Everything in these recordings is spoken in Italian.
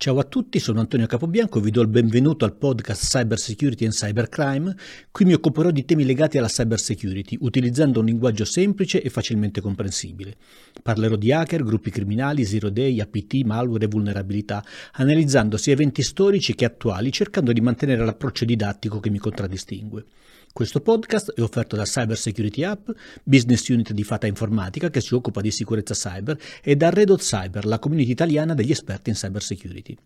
Ciao a tutti, sono Antonio Capobianco e vi do il benvenuto al podcast Cyber Security and Cybercrime. Qui mi occuperò di temi legati alla cyber security, utilizzando un linguaggio semplice e facilmente comprensibile. Parlerò di hacker, gruppi criminali, zero day, APT, malware e vulnerabilità, analizzando sia eventi storici che attuali, cercando di mantenere l'approccio didattico che mi contraddistingue. Questo podcast è offerto da Cyber Security App, business unit di Fata Informatica che si occupa di sicurezza cyber, e da Red Hot Cyber, la community italiana degli esperti in cyber security.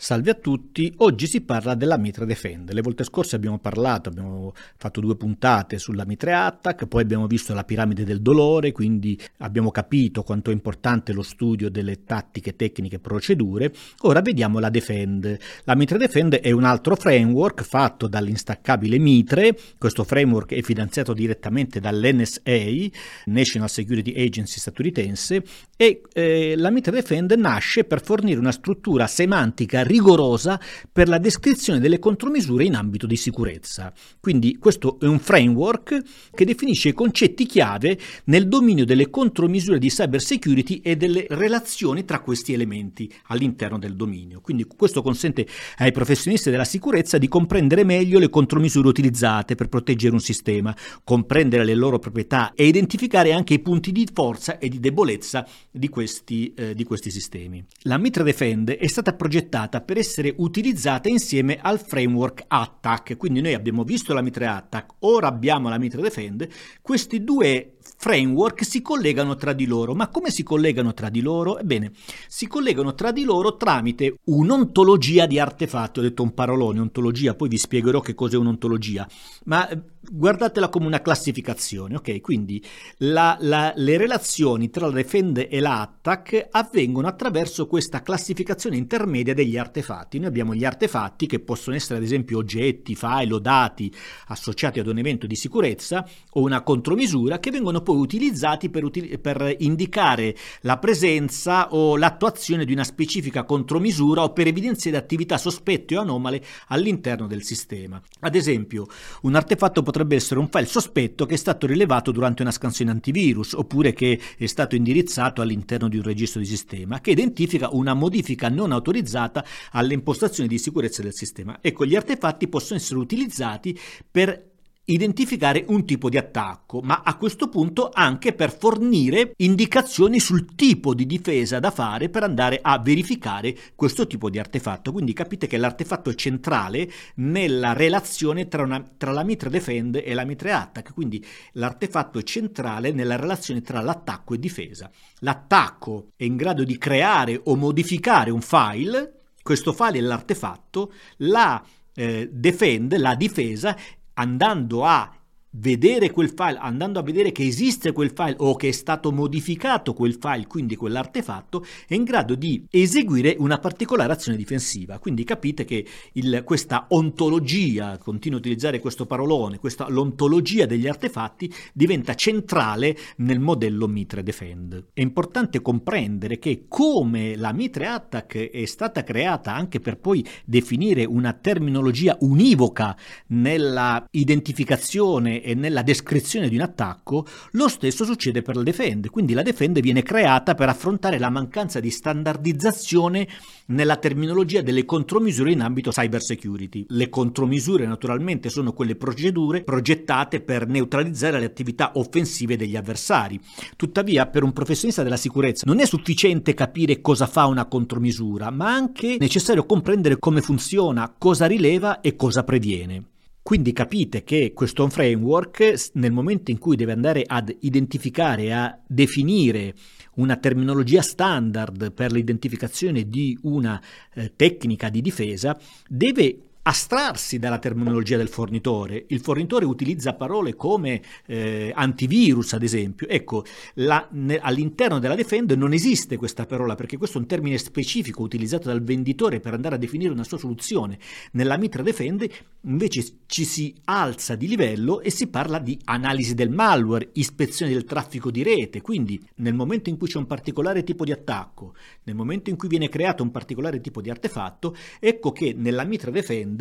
Salve a tutti, oggi si parla della Mitre Defend. Le volte scorse abbiamo parlato, abbiamo fatto due puntate sulla Mitre Attack, poi abbiamo visto la piramide del dolore, quindi abbiamo capito quanto è importante lo studio delle tattiche, tecniche e procedure. Ora vediamo la Defend. La Mitre Defend è un altro framework fatto dall'instaccabile Mitre, questo framework è finanziato direttamente dall'NSA, National Security Agency statunitense, e eh, la Mitre Defend nasce per fornire una struttura semantica rigorosa per la descrizione delle contromisure in ambito di sicurezza. Quindi questo è un framework che definisce i concetti chiave nel dominio delle contromisure di cyber security e delle relazioni tra questi elementi all'interno del dominio. Quindi questo consente ai professionisti della sicurezza di comprendere meglio le contromisure utilizzate per proteggere un sistema, comprendere le loro proprietà e identificare anche i punti di forza e di debolezza di questi, eh, di questi sistemi. La Mitra Defend è stata progettata pensata per essere utilizzata insieme al framework Attack. Quindi noi abbiamo visto la Mitre Attack, ora abbiamo la Mitre Defend. Questi due framework si collegano tra di loro. Ma come si collegano tra di loro? Ebbene, si collegano tra di loro tramite un'ontologia di artefatti. Ho detto un parolone, ontologia, poi vi spiegherò che cos'è un'ontologia. Ma eh, guardatela come una classificazione, ok? Quindi la, la, le relazioni tra la defend e l'attack avvengono attraverso questa classificazione intermedia degli artefatti. Noi abbiamo gli artefatti che possono essere ad esempio oggetti, file o dati associati ad un evento di sicurezza o una contromisura che vengono poi utilizzati per, util- per indicare la presenza o l'attuazione di una specifica contromisura o per evidenziare attività sospette o anomale all'interno del sistema. Ad esempio, un artefatto potrebbe essere un file sospetto che è stato rilevato durante una scansione antivirus oppure che è stato indirizzato all'interno di un registro di sistema che identifica una modifica non autorizzata alle impostazioni di sicurezza del sistema. Ecco, gli artefatti possono essere utilizzati per identificare un tipo di attacco, ma a questo punto anche per fornire indicazioni sul tipo di difesa da fare per andare a verificare questo tipo di artefatto. Quindi capite che l'artefatto è centrale nella relazione tra, una, tra la Mitre Defend e la Mitre Attack, quindi l'artefatto è centrale nella relazione tra l'attacco e difesa. L'attacco è in grado di creare o modificare un file, questo file è l'artefatto, la eh, defend, la difesa, andando a vedere quel file, andando a vedere che esiste quel file o che è stato modificato quel file, quindi quell'artefatto, è in grado di eseguire una particolare azione difensiva. Quindi capite che il, questa ontologia, continuo a utilizzare questo parolone, questa l'ontologia degli artefatti diventa centrale nel modello Mitre Defend. È importante comprendere che come la Mitre Attack è stata creata anche per poi definire una terminologia univoca nella identificazione e nella descrizione di un attacco, lo stesso succede per la Defend. Quindi la Defend viene creata per affrontare la mancanza di standardizzazione nella terminologia delle contromisure in ambito cyber security. Le contromisure naturalmente sono quelle procedure progettate per neutralizzare le attività offensive degli avversari. Tuttavia, per un professionista della sicurezza non è sufficiente capire cosa fa una contromisura, ma anche necessario comprendere come funziona, cosa rileva e cosa previene. Quindi capite che questo framework, nel momento in cui deve andare ad identificare, a definire una terminologia standard per l'identificazione di una eh, tecnica di difesa, deve astrarsi dalla terminologia del fornitore. Il fornitore utilizza parole come eh, antivirus, ad esempio. Ecco, la, ne, all'interno della Defend non esiste questa parola perché questo è un termine specifico utilizzato dal venditore per andare a definire una sua soluzione. Nella Mitra Defend invece ci si alza di livello e si parla di analisi del malware, ispezione del traffico di rete. Quindi nel momento in cui c'è un particolare tipo di attacco, nel momento in cui viene creato un particolare tipo di artefatto, ecco che nella Mitra Defend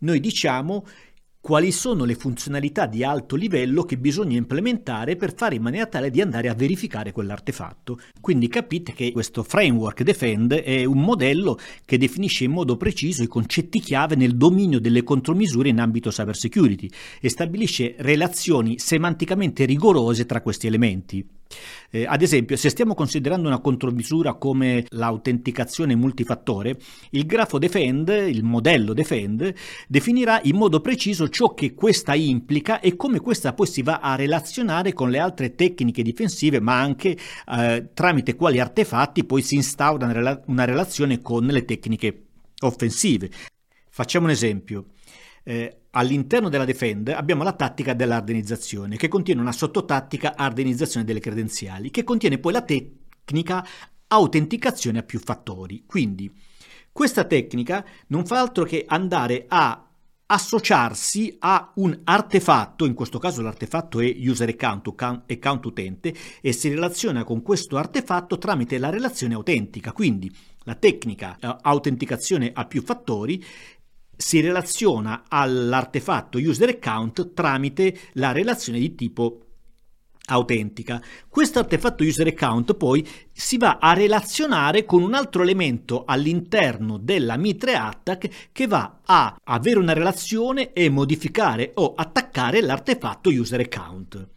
noi diciamo quali sono le funzionalità di alto livello che bisogna implementare per fare in maniera tale di andare a verificare quell'artefatto. Quindi capite che questo framework Defend è un modello che definisce in modo preciso i concetti chiave nel dominio delle contromisure in ambito cyber security e stabilisce relazioni semanticamente rigorose tra questi elementi. Eh, ad esempio, se stiamo considerando una contromisura come l'autenticazione multifattore, il grafo Defend, il modello Defend, definirà in modo preciso ciò che questa implica e come questa poi si va a relazionare con le altre tecniche difensive, ma anche eh, tramite quali artefatti poi si instaura una, una relazione con le tecniche offensive. Facciamo un esempio. Eh, all'interno della Defend abbiamo la tattica dell'ardenizzazione, che contiene una sottotattica ardenizzazione delle credenziali, che contiene poi la tecnica autenticazione a più fattori. Quindi questa tecnica non fa altro che andare a associarsi a un artefatto, in questo caso l'artefatto è user account, account utente, e si relaziona con questo artefatto tramite la relazione autentica. Quindi la tecnica eh, autenticazione a più fattori si relaziona all'artefatto user account tramite la relazione di tipo autentica. Questo artefatto user account poi si va a relazionare con un altro elemento all'interno della Mitre Attack che va a avere una relazione e modificare o attaccare l'artefatto user account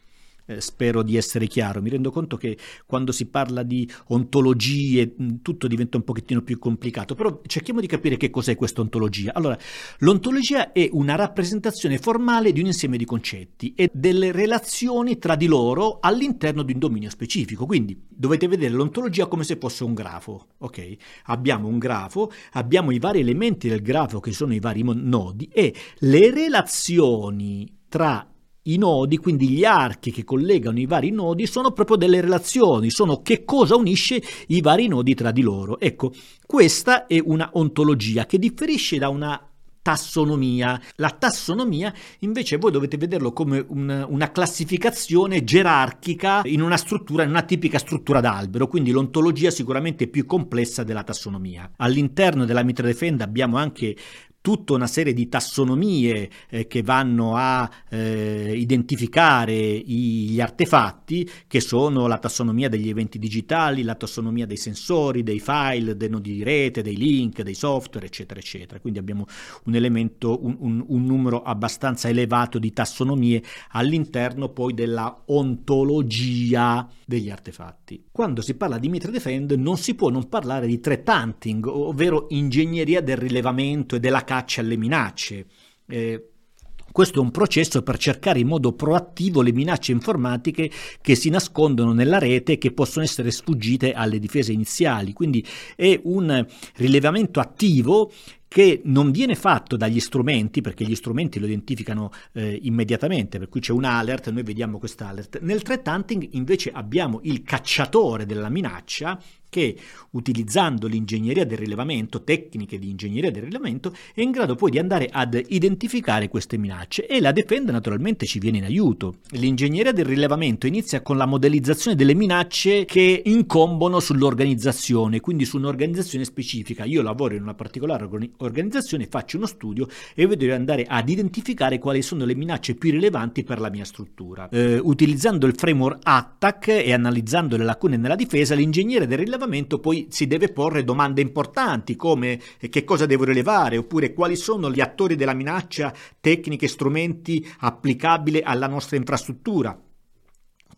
eh, spero di essere chiaro. Mi rendo conto che quando si parla di ontologie mm, tutto diventa un pochettino più complicato, però cerchiamo di capire che cos'è questa ontologia. Allora, l'ontologia è una rappresentazione formale di un insieme di concetti e delle relazioni tra di loro all'interno di un dominio specifico. Quindi dovete vedere l'ontologia come se fosse un grafo, ok? Abbiamo un grafo, abbiamo i vari elementi del grafo che sono i vari nodi e le relazioni tra i nodi, quindi gli archi che collegano i vari nodi, sono proprio delle relazioni, sono che cosa unisce i vari nodi tra di loro. Ecco, questa è una ontologia che differisce da una tassonomia. La tassonomia invece voi dovete vederlo come un, una classificazione gerarchica in una struttura, in una tipica struttura d'albero, quindi l'ontologia sicuramente è più complessa della tassonomia. All'interno della Mitra Defend abbiamo anche tutta una serie di tassonomie eh, che vanno a eh, identificare i, gli artefatti, che sono la tassonomia degli eventi digitali, la tassonomia dei sensori, dei file, dei nodi di rete, dei link, dei software, eccetera, eccetera. Quindi abbiamo un elemento, un, un, un numero abbastanza elevato di tassonomie all'interno poi della ontologia degli artefatti. Quando si parla di Mitre Defend non si può non parlare di threat hunting, ovvero ingegneria del rilevamento e della caccia alle minacce. Eh, questo è un processo per cercare in modo proattivo le minacce informatiche che si nascondono nella rete e che possono essere sfuggite alle difese iniziali. Quindi è un rilevamento attivo che non viene fatto dagli strumenti, perché gli strumenti lo identificano eh, immediatamente, per cui c'è un alert, noi vediamo quest'alert. Nel threat hunting invece abbiamo il cacciatore della minaccia che utilizzando l'ingegneria del rilevamento, tecniche di ingegneria del rilevamento, è in grado poi di andare ad identificare queste minacce e la Defend naturalmente ci viene in aiuto. L'ingegneria del rilevamento inizia con la modellizzazione delle minacce che incombono sull'organizzazione, quindi su un'organizzazione specifica. Io lavoro in una particolare organizzazione, faccio uno studio e vedo di andare ad identificare quali sono le minacce più rilevanti per la mia struttura. Eh, utilizzando il framework ATTAC e analizzando le lacune nella difesa, l'ingegnere del rilevamento poi si deve porre domande importanti come eh, che cosa devo rilevare oppure quali sono gli attori della minaccia, tecniche, strumenti applicabili alla nostra infrastruttura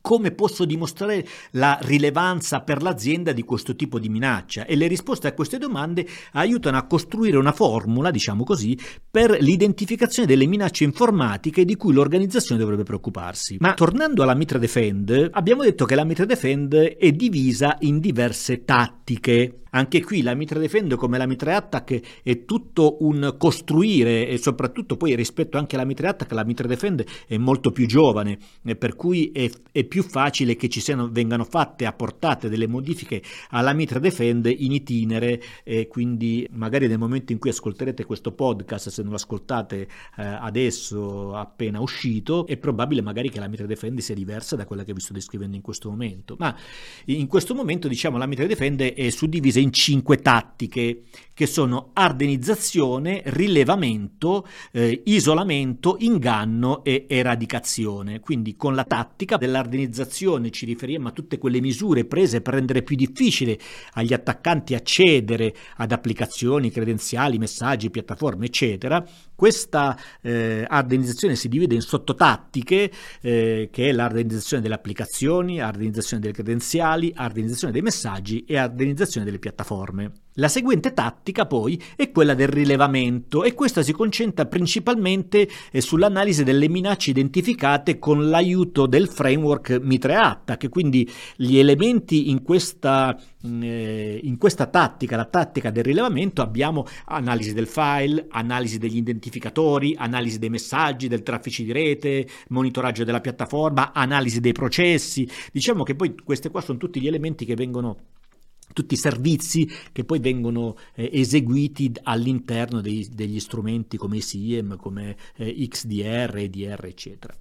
come posso dimostrare la rilevanza per l'azienda di questo tipo di minaccia? E le risposte a queste domande aiutano a costruire una formula, diciamo così, per l'identificazione delle minacce informatiche di cui l'organizzazione dovrebbe preoccuparsi. Ma tornando alla Mitra Defend, abbiamo detto che la Mitra Defend è divisa in diverse tattiche. Anche qui la Mitra Defend come la Mitra Attack è tutto un costruire e soprattutto poi rispetto anche alla Mitra Attack la Mitra Defend è molto più giovane per cui è, è più facile che ci siano, vengano fatte apportate delle modifiche alla mitra Defend in itinere e quindi magari nel momento in cui ascolterete questo podcast, se non lo ascoltate eh, adesso appena uscito, è probabile magari che la mitra Defend sia diversa da quella che vi sto descrivendo in questo momento. Ma in questo momento diciamo la mitra Defend è suddivisa in cinque tattiche che sono ardenizzazione, rilevamento, eh, isolamento, inganno e eradicazione. Quindi con la tattica dell'ardenizzazione ci riferiamo a tutte quelle misure prese per rendere più difficile agli attaccanti accedere ad applicazioni, credenziali, messaggi, piattaforme, eccetera. Questa eh, ardenizzazione si divide in sottotattiche, eh, che è l'ardenizzazione delle applicazioni, ardenizzazione delle credenziali, ardenizzazione dei messaggi e ardenizzazione delle piattaforme. La seguente tattica poi è quella del rilevamento e questa si concentra principalmente eh, sull'analisi delle minacce identificate con l'aiuto del framework Mitre che quindi gli elementi in questa, mm, eh, in questa tattica, la tattica del rilevamento, abbiamo analisi del file, analisi degli identificatori, analisi dei messaggi, del traffico di rete, monitoraggio della piattaforma, analisi dei processi. Diciamo che poi questi qua sono tutti gli elementi che vengono tutti i servizi che poi vengono eh, eseguiti all'interno dei, degli strumenti come SIEM, come eh, XDR, EDR, eccetera.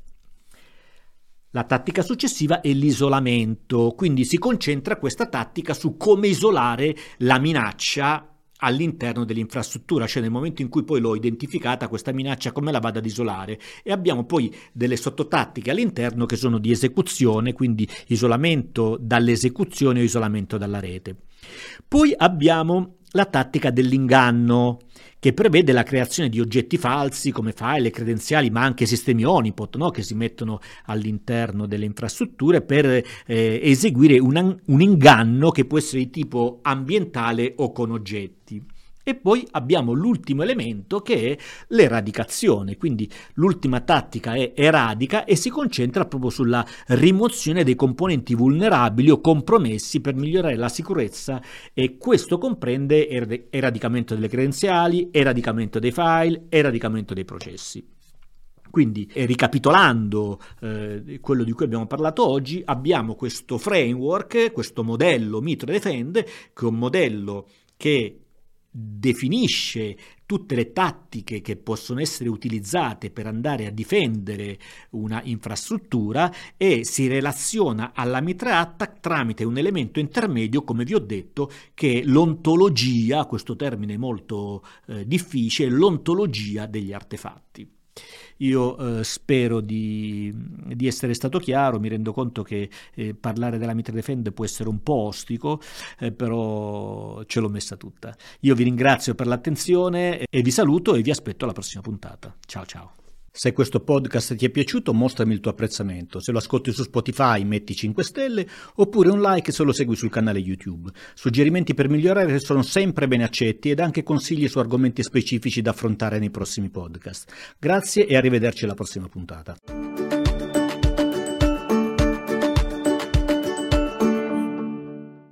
La tattica successiva è l'isolamento, quindi si concentra questa tattica su come isolare la minaccia all'interno dell'infrastruttura, cioè nel momento in cui poi l'ho identificata questa minaccia come la vado ad isolare e abbiamo poi delle sottotattiche all'interno che sono di esecuzione, quindi isolamento dall'esecuzione o isolamento dalla rete. Poi abbiamo la tattica dell'inganno, che prevede la creazione di oggetti falsi come file credenziali, ma anche sistemi honeypot no? che si mettono all'interno delle infrastrutture per eh, eseguire un, un inganno che può essere di tipo ambientale o con oggetti. E poi abbiamo l'ultimo elemento che è l'eradicazione, quindi l'ultima tattica è eradica e si concentra proprio sulla rimozione dei componenti vulnerabili o compromessi per migliorare la sicurezza e questo comprende er- eradicamento delle credenziali, eradicamento dei file, eradicamento dei processi. Quindi, eh, ricapitolando eh, quello di cui abbiamo parlato oggi, abbiamo questo framework, questo modello Mitre Defend, che è un modello che definisce tutte le tattiche che possono essere utilizzate per andare a difendere una infrastruttura e si relaziona alla mitra attack tramite un elemento intermedio, come vi ho detto, che è l'ontologia, questo termine molto eh, difficile, l'ontologia degli artefatti. Io eh, spero di, di, essere stato chiaro, mi rendo conto che eh, parlare della Mitre Defend può essere un po' ostico, eh, però ce l'ho messa tutta. Io vi ringrazio per l'attenzione e vi saluto e vi aspetto alla prossima puntata. Ciao ciao. Se questo podcast ti è piaciuto, mostrami il tuo apprezzamento. Se lo ascolti su Spotify, metti 5 stelle, oppure un like se lo segui sul canale YouTube. Suggerimenti per migliorare sono sempre ben accetti ed anche consigli su argomenti specifici da affrontare nei prossimi podcast. Grazie e arrivederci alla prossima puntata.